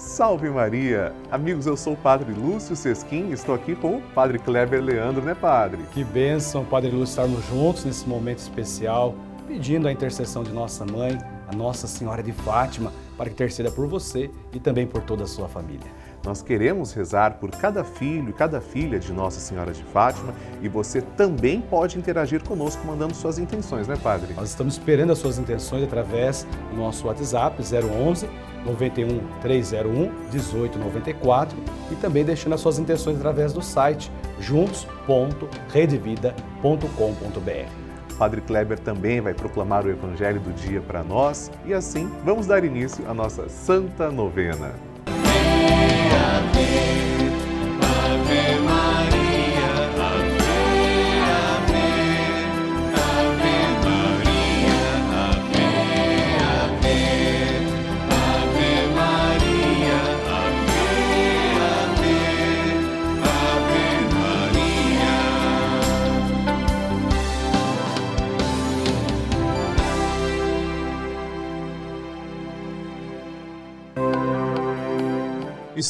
Salve Maria! Amigos, eu sou o Padre Lúcio Sesquim, estou aqui com o Padre Kleber Leandro, né Padre? Que bênção, Padre Lúcio, estarmos juntos nesse momento especial, pedindo a intercessão de nossa mãe, a Nossa Senhora de Fátima, para que interceda por você e também por toda a sua família. Nós queremos rezar por cada filho e cada filha de Nossa Senhora de Fátima e você também pode interagir conosco mandando suas intenções, né, Padre? Nós estamos esperando as suas intenções através do nosso WhatsApp 011 91 301 1894 e também deixando as suas intenções através do site juntos.redevida.com.br. Padre Kleber também vai proclamar o Evangelho do dia para nós e assim vamos dar início à nossa Santa Novena.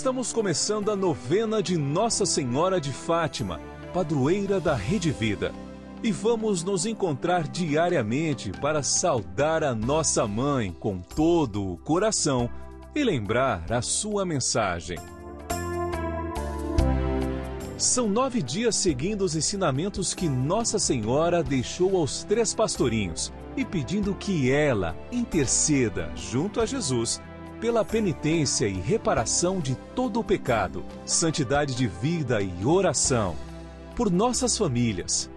Estamos começando a novena de Nossa Senhora de Fátima, padroeira da Rede Vida. E vamos nos encontrar diariamente para saudar a nossa mãe com todo o coração e lembrar a sua mensagem. São nove dias seguindo os ensinamentos que Nossa Senhora deixou aos três pastorinhos e pedindo que ela interceda junto a Jesus pela penitência e reparação de todo o pecado, santidade de vida e oração, por nossas famílias,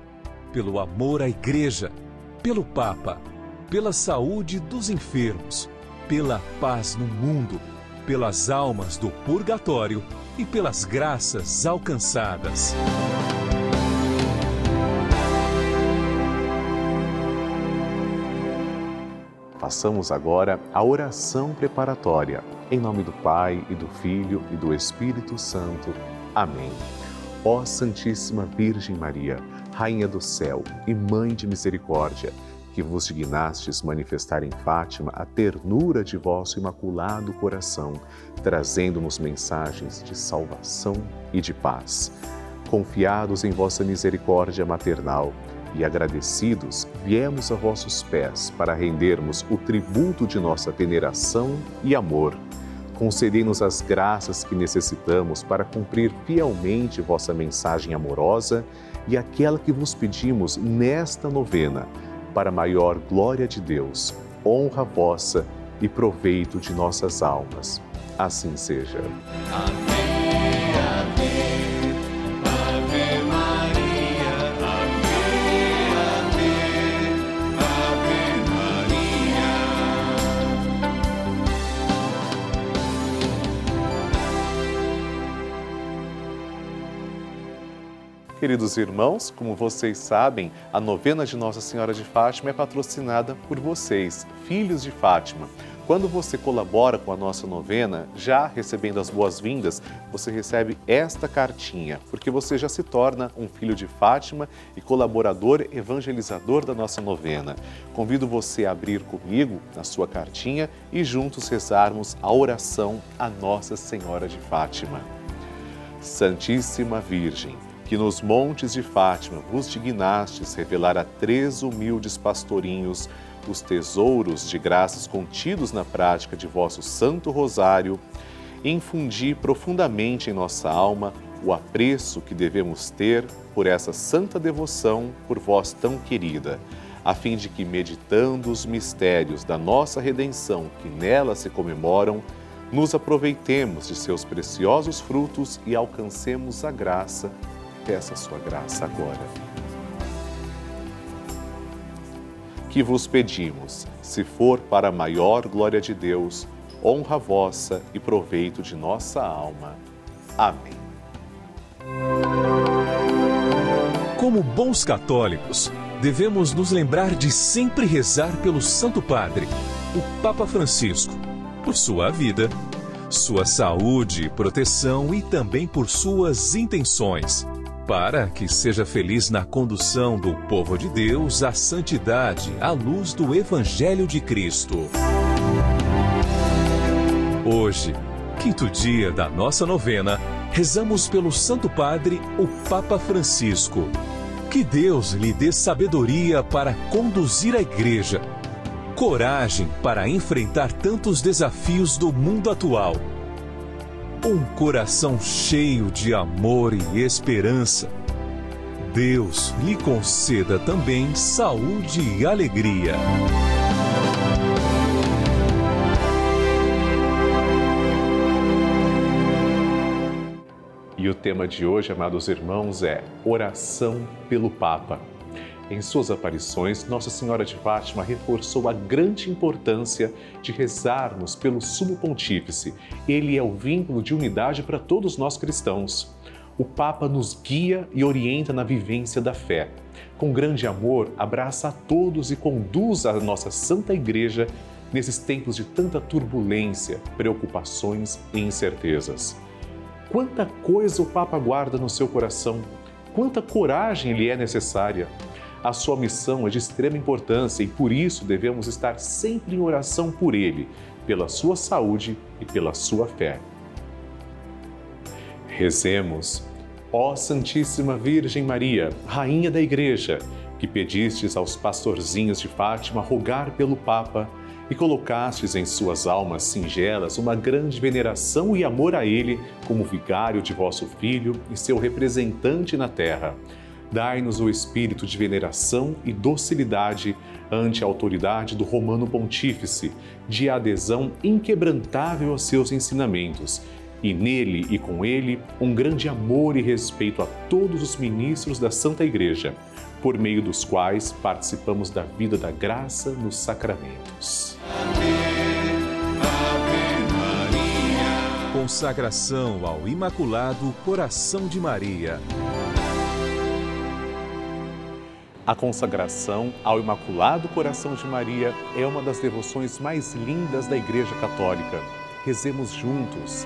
pelo amor à Igreja, pelo Papa, pela saúde dos enfermos, pela paz no mundo, pelas almas do purgatório e pelas graças alcançadas. Façamos agora a oração preparatória. Em nome do Pai e do Filho e do Espírito Santo. Amém. Ó Santíssima Virgem Maria, Rainha do céu e Mãe de misericórdia, que vos dignastes manifestar em Fátima a ternura de vosso imaculado coração, trazendo-nos mensagens de salvação e de paz. Confiados em vossa misericórdia maternal, e agradecidos, viemos a vossos pés para rendermos o tributo de nossa veneração e amor. Concedei-nos as graças que necessitamos para cumprir fielmente vossa mensagem amorosa e aquela que vos pedimos nesta novena, para maior glória de Deus, honra vossa e proveito de nossas almas. Assim seja. Amém. Queridos irmãos, como vocês sabem, a novena de Nossa Senhora de Fátima é patrocinada por vocês, filhos de Fátima. Quando você colabora com a nossa novena, já recebendo as boas-vindas, você recebe esta cartinha, porque você já se torna um filho de Fátima e colaborador evangelizador da nossa novena. Convido você a abrir comigo na sua cartinha e juntos rezarmos a oração a Nossa Senhora de Fátima. Santíssima Virgem, que nos montes de Fátima vos dignastes revelar a três humildes pastorinhos os tesouros de graças contidos na prática de vosso Santo Rosário, infundi profundamente em nossa alma o apreço que devemos ter por essa santa devoção por vós tão querida, a fim de que, meditando os mistérios da nossa redenção que nela se comemoram, nos aproveitemos de seus preciosos frutos e alcancemos a graça peça sua graça agora. Que vos pedimos, se for para a maior glória de Deus, honra vossa e proveito de nossa alma. Amém. Como bons católicos, devemos nos lembrar de sempre rezar pelo Santo Padre, o Papa Francisco, por sua vida, sua saúde, proteção e também por suas intenções para que seja feliz na condução do povo de Deus à santidade à luz do Evangelho de Cristo. Hoje, quinto dia da nossa novena, rezamos pelo Santo Padre, o Papa Francisco. Que Deus lhe dê sabedoria para conduzir a Igreja, coragem para enfrentar tantos desafios do mundo atual, um coração cheio de amor e esperança. Deus lhe conceda também saúde e alegria. E o tema de hoje, amados irmãos, é Oração pelo Papa. Em suas aparições, Nossa Senhora de Fátima reforçou a grande importância de rezarmos pelo Sumo Pontífice. Ele é o vínculo de unidade para todos nós cristãos. O Papa nos guia e orienta na vivência da fé. Com grande amor, abraça a todos e conduz a nossa Santa Igreja nesses tempos de tanta turbulência, preocupações e incertezas. Quanta coisa o Papa guarda no seu coração, quanta coragem lhe é necessária. A sua missão é de extrema importância e por isso devemos estar sempre em oração por ele, pela sua saúde e pela sua fé. Rezemos, ó Santíssima Virgem Maria, Rainha da Igreja, que pedistes aos pastorzinhos de Fátima rogar pelo Papa e colocastes em suas almas singelas uma grande veneração e amor a ele como vigário de vosso Filho e seu representante na terra. Dai-nos o espírito de veneração e docilidade ante a autoridade do Romano Pontífice, de adesão inquebrantável aos seus ensinamentos, e nele e com ele um grande amor e respeito a todos os ministros da Santa Igreja por meio dos quais participamos da vida da graça nos sacramentos. Consagração ao Imaculado Coração de Maria. A consagração ao Imaculado Coração de Maria é uma das devoções mais lindas da Igreja Católica. Rezemos juntos.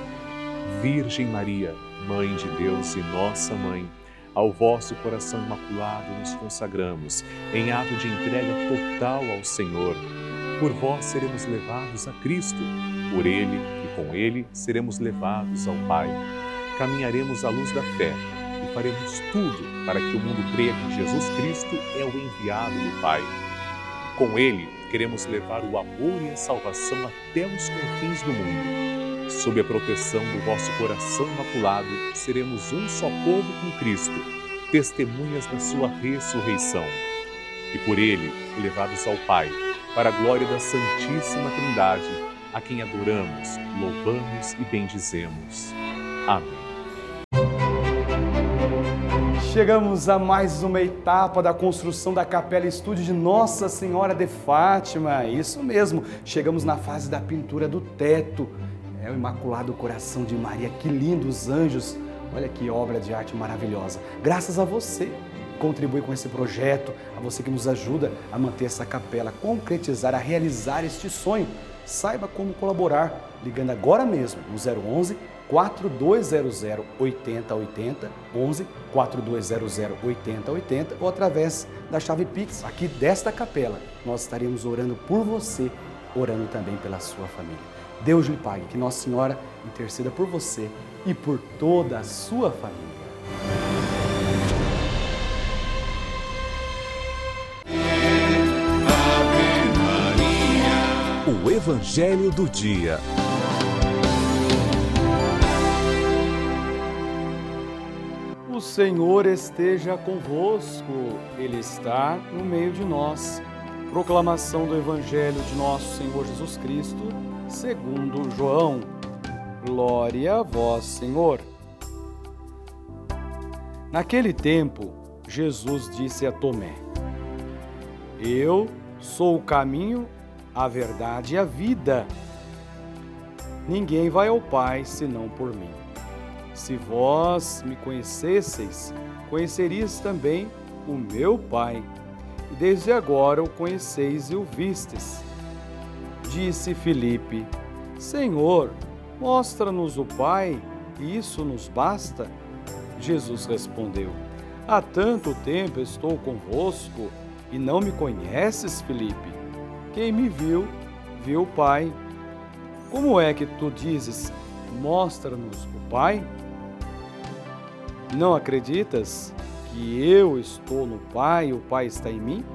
Virgem Maria, Mãe de Deus e nossa Mãe ao vosso coração imaculado nos consagramos, em ato de entrega total ao Senhor. Por vós seremos levados a Cristo, por Ele e com Ele seremos levados ao Pai. Caminharemos à luz da fé e faremos tudo para que o mundo creia que Jesus Cristo é o enviado do Pai. Com Ele, queremos levar o amor e a salvação até os confins do mundo sob a proteção do vosso coração imaculado, seremos um só povo com Cristo, testemunhas da sua ressurreição. E por ele, levados ao Pai, para a glória da Santíssima Trindade, a quem adoramos, louvamos e bendizemos. Amém. Chegamos a mais uma etapa da construção da Capela Estúdio de Nossa Senhora de Fátima. Isso mesmo, chegamos na fase da pintura do teto. É o Imaculado Coração de Maria, que lindo os anjos. Olha que obra de arte maravilhosa. Graças a você contribui com esse projeto, a você que nos ajuda a manter essa capela, concretizar, a realizar este sonho. Saiba como colaborar ligando agora mesmo no 011 4200 8080 11 4200 8080 ou através da chave Pix aqui desta capela. Nós estaremos orando por você, orando também pela sua família. Deus lhe pague, que Nossa Senhora interceda por você e por toda a sua família. O Evangelho do Dia. O Senhor esteja convosco, Ele está no meio de nós. Proclamação do Evangelho de nosso Senhor Jesus Cristo segundo João. Glória a vós, Senhor. Naquele tempo, Jesus disse a Tomé: Eu sou o caminho, a verdade e a vida. Ninguém vai ao Pai senão por mim. Se vós me conhecesseis, conheceríeis também o meu Pai. E desde agora o conheceis e o vistes. Disse Filipe: Senhor, mostra-nos o Pai, e isso nos basta? Jesus respondeu: Há tanto tempo estou convosco e não me conheces, Filipe? Quem me viu, viu o Pai. Como é que tu dizes: mostra-nos o Pai? Não acreditas que eu estou no Pai e o Pai está em mim?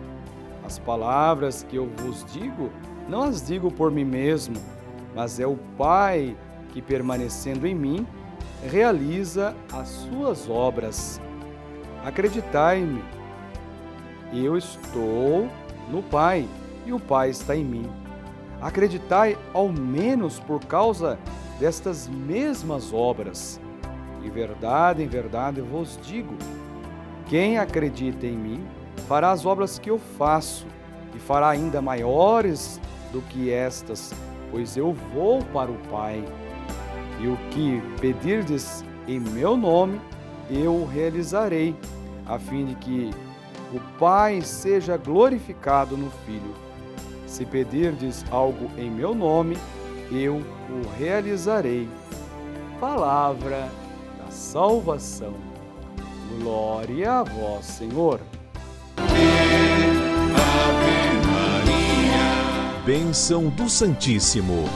As palavras que eu vos digo, não as digo por mim mesmo, mas é o Pai que, permanecendo em mim, realiza as suas obras. Acreditai-me, eu estou no Pai e o Pai está em mim. Acreditai ao menos por causa destas mesmas obras. E verdade, em verdade vos digo: quem acredita em mim fará as obras que eu faço, e fará ainda maiores do que estas, pois eu vou para o Pai. E o que pedirdes em meu nome, eu realizarei, a fim de que o Pai seja glorificado no Filho. Se pedirdes algo em meu nome, eu o realizarei. Palavra da salvação. Glória a vós, Senhor. Ave Maria. Bênção do Santíssimo.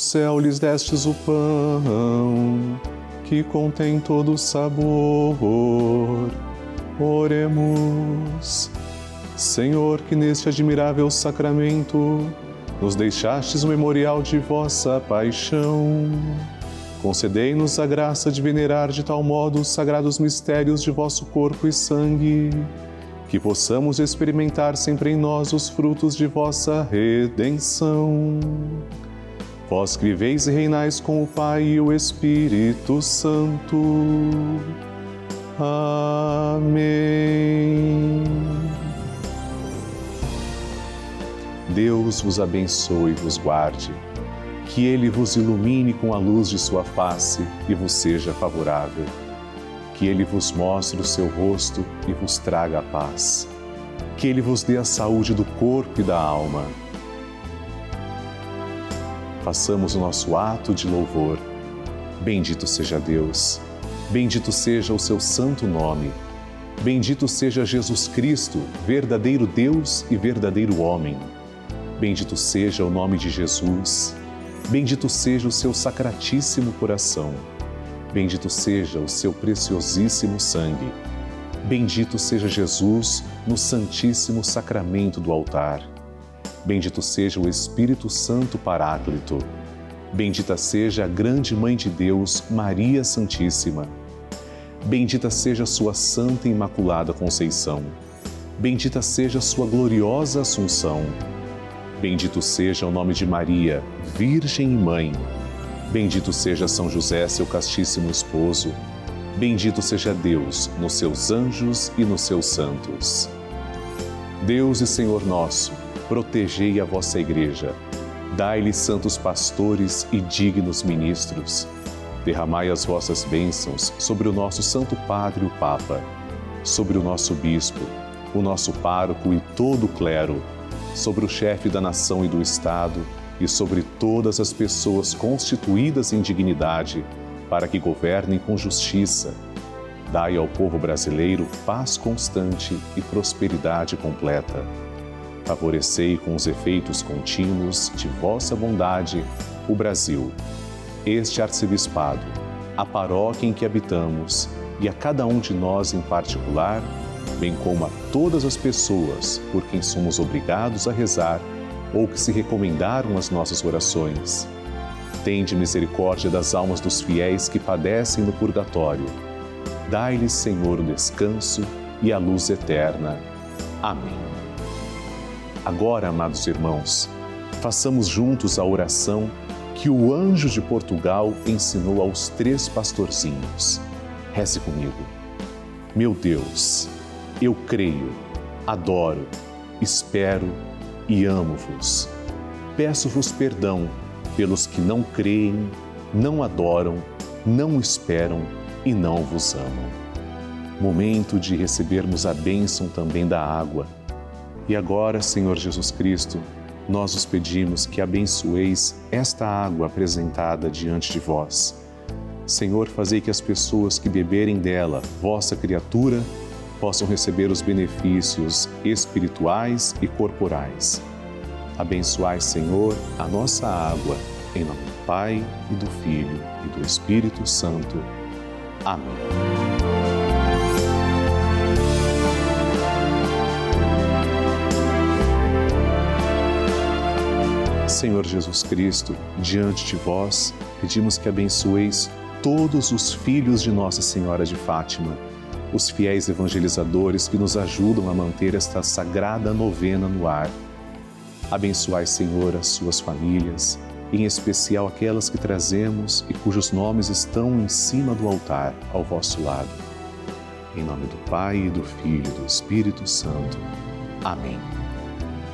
Céu lhes destes o pão, que contém todo o sabor. Oremos. Senhor, que neste admirável sacramento nos deixastes o memorial de vossa paixão. Concedei-nos a graça de venerar de tal modo os sagrados mistérios de vosso corpo e sangue, que possamos experimentar sempre em nós os frutos de vossa redenção Vós que viveis e reinais com o Pai e o Espírito Santo. Amém. Deus vos abençoe e vos guarde. Que Ele vos ilumine com a luz de sua face e vos seja favorável. Que Ele vos mostre o seu rosto e vos traga a paz. Que Ele vos dê a saúde do corpo e da alma façamos o nosso ato de louvor. Bendito seja Deus, bendito seja o seu santo nome, bendito seja Jesus Cristo, verdadeiro Deus e verdadeiro homem. Bendito seja o nome de Jesus, bendito seja o seu sacratíssimo coração, bendito seja o seu preciosíssimo sangue. Bendito seja Jesus no Santíssimo Sacramento do altar. Bendito seja o Espírito Santo Paráclito. Bendita seja a grande Mãe de Deus, Maria Santíssima. Bendita seja sua Santa e Imaculada Conceição. Bendita seja sua gloriosa Assunção. Bendito seja o nome de Maria, Virgem e Mãe. Bendito seja São José, seu castíssimo esposo. Bendito seja Deus nos seus anjos e nos seus santos. Deus e Senhor nosso, protegei a vossa igreja. Dai-lhe santos pastores e dignos ministros. Derramai as vossas bênçãos sobre o nosso Santo Padre, o Papa, sobre o nosso bispo, o nosso pároco e todo o clero, sobre o chefe da nação e do Estado e sobre todas as pessoas constituídas em dignidade, para que governem com justiça. Dai ao povo brasileiro paz constante e prosperidade completa. Favorecei com os efeitos contínuos de vossa bondade o Brasil, este arcebispado, a paróquia em que habitamos e a cada um de nós em particular, bem como a todas as pessoas por quem somos obrigados a rezar ou que se recomendaram as nossas orações. Tende misericórdia das almas dos fiéis que padecem no purgatório. Dai-lhes, Senhor, o descanso e a luz eterna. Amém. Agora, amados irmãos, façamos juntos a oração que o anjo de Portugal ensinou aos três pastorzinhos. Reze comigo. Meu Deus, eu creio, adoro, espero e amo-vos. Peço-vos perdão pelos que não creem, não adoram, não esperam e não vos amam. Momento de recebermos a bênção também da água. E agora, Senhor Jesus Cristo, nós os pedimos que abençoeis esta água apresentada diante de vós. Senhor, fazei que as pessoas que beberem dela, vossa criatura, possam receber os benefícios espirituais e corporais. Abençoai, Senhor, a nossa água, em nome do Pai e do Filho e do Espírito Santo. Amém. Senhor Jesus Cristo, diante de vós, pedimos que abençoeis todos os filhos de Nossa Senhora de Fátima os fiéis evangelizadores que nos ajudam a manter esta sagrada novena no ar. Abençoai, Senhor, as suas famílias, em especial aquelas que trazemos e cujos nomes estão em cima do altar, ao vosso lado. Em nome do Pai, e do Filho e do Espírito Santo. Amém.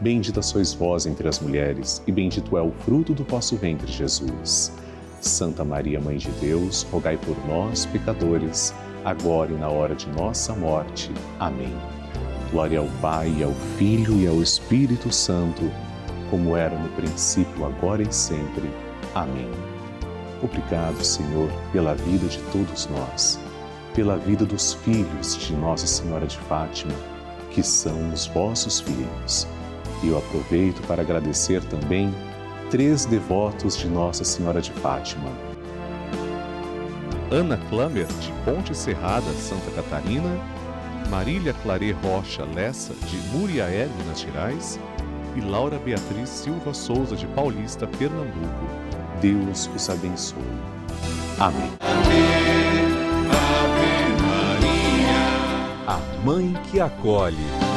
Bendita sois vós entre as mulheres, e bendito é o fruto do vosso ventre, Jesus. Santa Maria, Mãe de Deus, rogai por nós, pecadores, agora e na hora de nossa morte. Amém. Glória ao Pai, ao Filho e ao Espírito Santo, como era no princípio, agora e sempre. Amém. Obrigado, Senhor, pela vida de todos nós, pela vida dos filhos de Nossa Senhora de Fátima, que são os vossos filhos. E eu aproveito para agradecer também três devotos de Nossa Senhora de Fátima. Ana Klamer, de Ponte Serrada, Santa Catarina, Marília Clare Rocha Lessa, de Muriaé, Minas Gerais, e Laura Beatriz Silva Souza, de Paulista, Pernambuco. Deus os abençoe. Amém. Ave Maria. A Mãe que acolhe.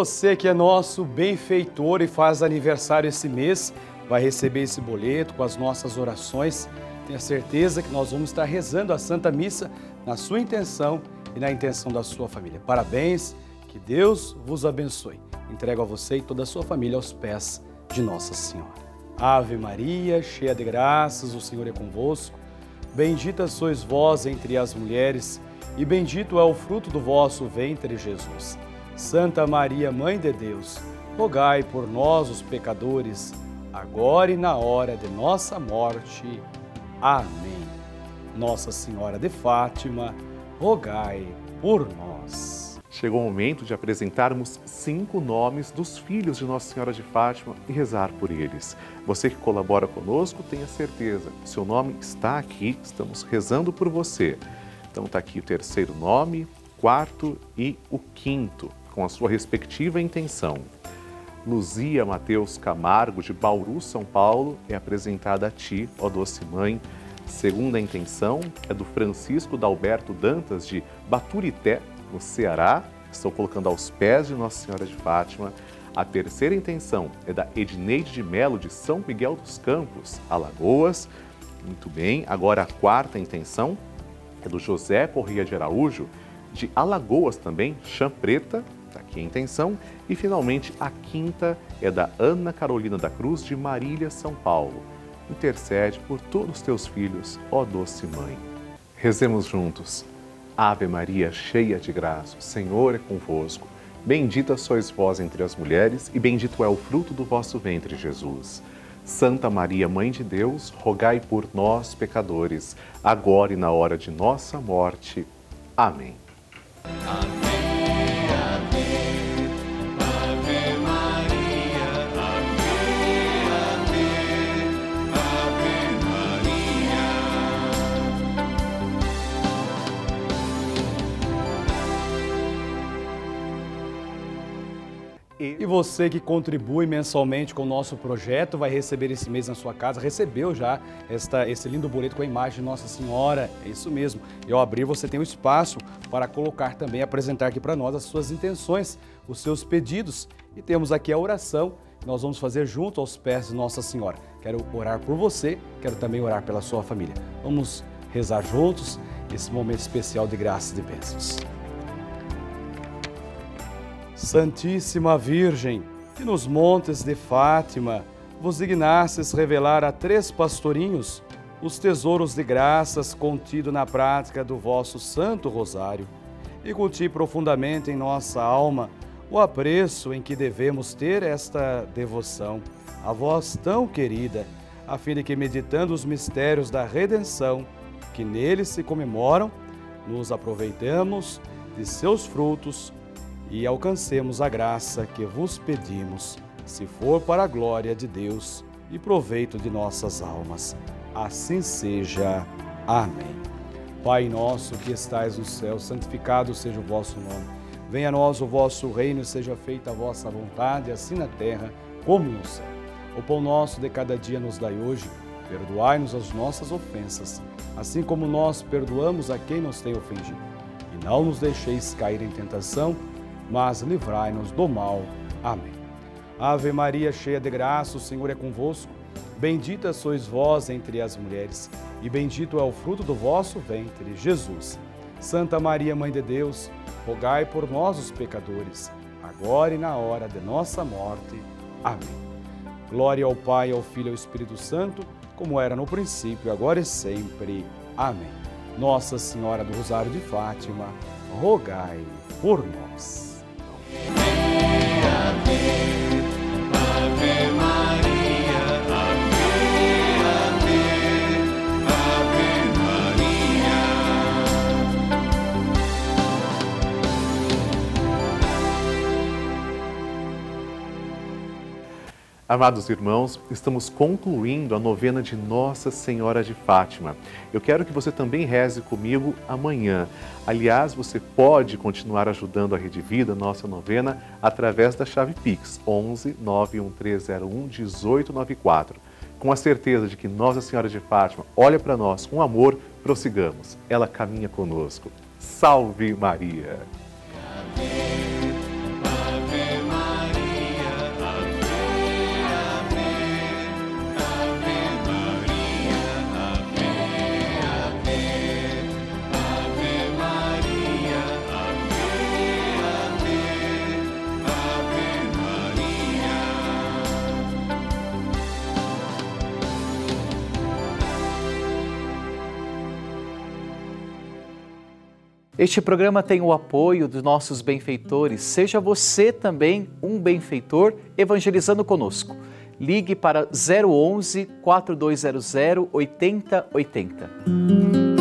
Você que é nosso benfeitor e faz aniversário esse mês, vai receber esse boleto com as nossas orações Tenha certeza que nós vamos estar rezando a Santa Missa na sua intenção e na intenção da sua família. Parabéns, que Deus vos abençoe. Entrego a você e toda a sua família aos pés de Nossa Senhora. Ave Maria, cheia de graças, o Senhor é convosco. Bendita sois vós entre as mulheres, e bendito é o fruto do vosso ventre, Jesus. Santa Maria, Mãe de Deus, rogai por nós, os pecadores, agora e na hora de nossa morte. Amém. Nossa Senhora de Fátima, rogai por nós. Chegou o momento de apresentarmos cinco nomes dos filhos de Nossa Senhora de Fátima e rezar por eles. Você que colabora conosco, tenha certeza, seu nome está aqui, estamos rezando por você. Então está aqui o terceiro nome, quarto e o quinto, com a sua respectiva intenção. Luzia Mateus Camargo, de Bauru, São Paulo, é apresentada a ti, ó doce mãe. Segunda intenção é do Francisco Dalberto Dantas, de Baturité, no Ceará. Estou colocando aos pés de Nossa Senhora de Fátima. A terceira intenção é da Edneide de Melo, de São Miguel dos Campos, Alagoas. Muito bem. Agora a quarta intenção é do José Corrêa de Araújo, de Alagoas também, Chã Preta, está aqui a intenção. E finalmente a quinta é da Ana Carolina da Cruz, de Marília, São Paulo. Intercede por todos os teus filhos, ó doce mãe. Rezemos juntos. Ave Maria, cheia de graça, o Senhor é convosco. Bendita sois vós entre as mulheres, e bendito é o fruto do vosso ventre, Jesus. Santa Maria, Mãe de Deus, rogai por nós, pecadores, agora e na hora de nossa morte. Amém. Amém. Você que contribui mensalmente com o nosso projeto vai receber esse mês na sua casa, recebeu já esta, esse lindo boleto com a imagem de Nossa Senhora. É isso mesmo. E ao abrir você tem o um espaço para colocar também, apresentar aqui para nós as suas intenções, os seus pedidos. E temos aqui a oração que nós vamos fazer junto aos pés de Nossa Senhora. Quero orar por você, quero também orar pela sua família. Vamos rezar juntos esse momento especial de graças e bênçãos. Santíssima Virgem, que nos montes de Fátima vos dignastes revelar a três pastorinhos os tesouros de graças contido na prática do vosso Santo Rosário, e culti profundamente em nossa alma o apreço em que devemos ter esta devoção, a vós tão querida, a fim de que, meditando os mistérios da redenção que neles se comemoram, nos aproveitemos de seus frutos e alcancemos a graça que vos pedimos, se for para a glória de Deus e proveito de nossas almas. Assim seja. Amém. Pai nosso que estais no céu, santificado seja o vosso nome. Venha a nós o vosso reino seja feita a vossa vontade, assim na terra como no céu. O pão nosso de cada dia nos dai hoje. Perdoai-nos as nossas ofensas, assim como nós perdoamos a quem nos tem ofendido. E não nos deixeis cair em tentação, mas livrai-nos do mal. Amém. Ave Maria, cheia de graça, o Senhor é convosco. Bendita sois vós entre as mulheres, e bendito é o fruto do vosso ventre, Jesus. Santa Maria, Mãe de Deus, rogai por nós, os pecadores, agora e na hora de nossa morte. Amém. Glória ao Pai, ao Filho e ao Espírito Santo, como era no princípio, agora e sempre. Amém. Nossa Senhora do Rosário de Fátima, rogai por nós. Mírate. Amados irmãos, estamos concluindo a novena de Nossa Senhora de Fátima. Eu quero que você também reze comigo amanhã. Aliás, você pode continuar ajudando a Rede Vida, nossa novena, através da chave Pix 11 91301 1894. Com a certeza de que Nossa Senhora de Fátima olha para nós com amor, prossigamos. Ela caminha conosco. Salve Maria! Este programa tem o apoio dos nossos benfeitores. Seja você também um benfeitor evangelizando conosco. Ligue para 011 4200 8080.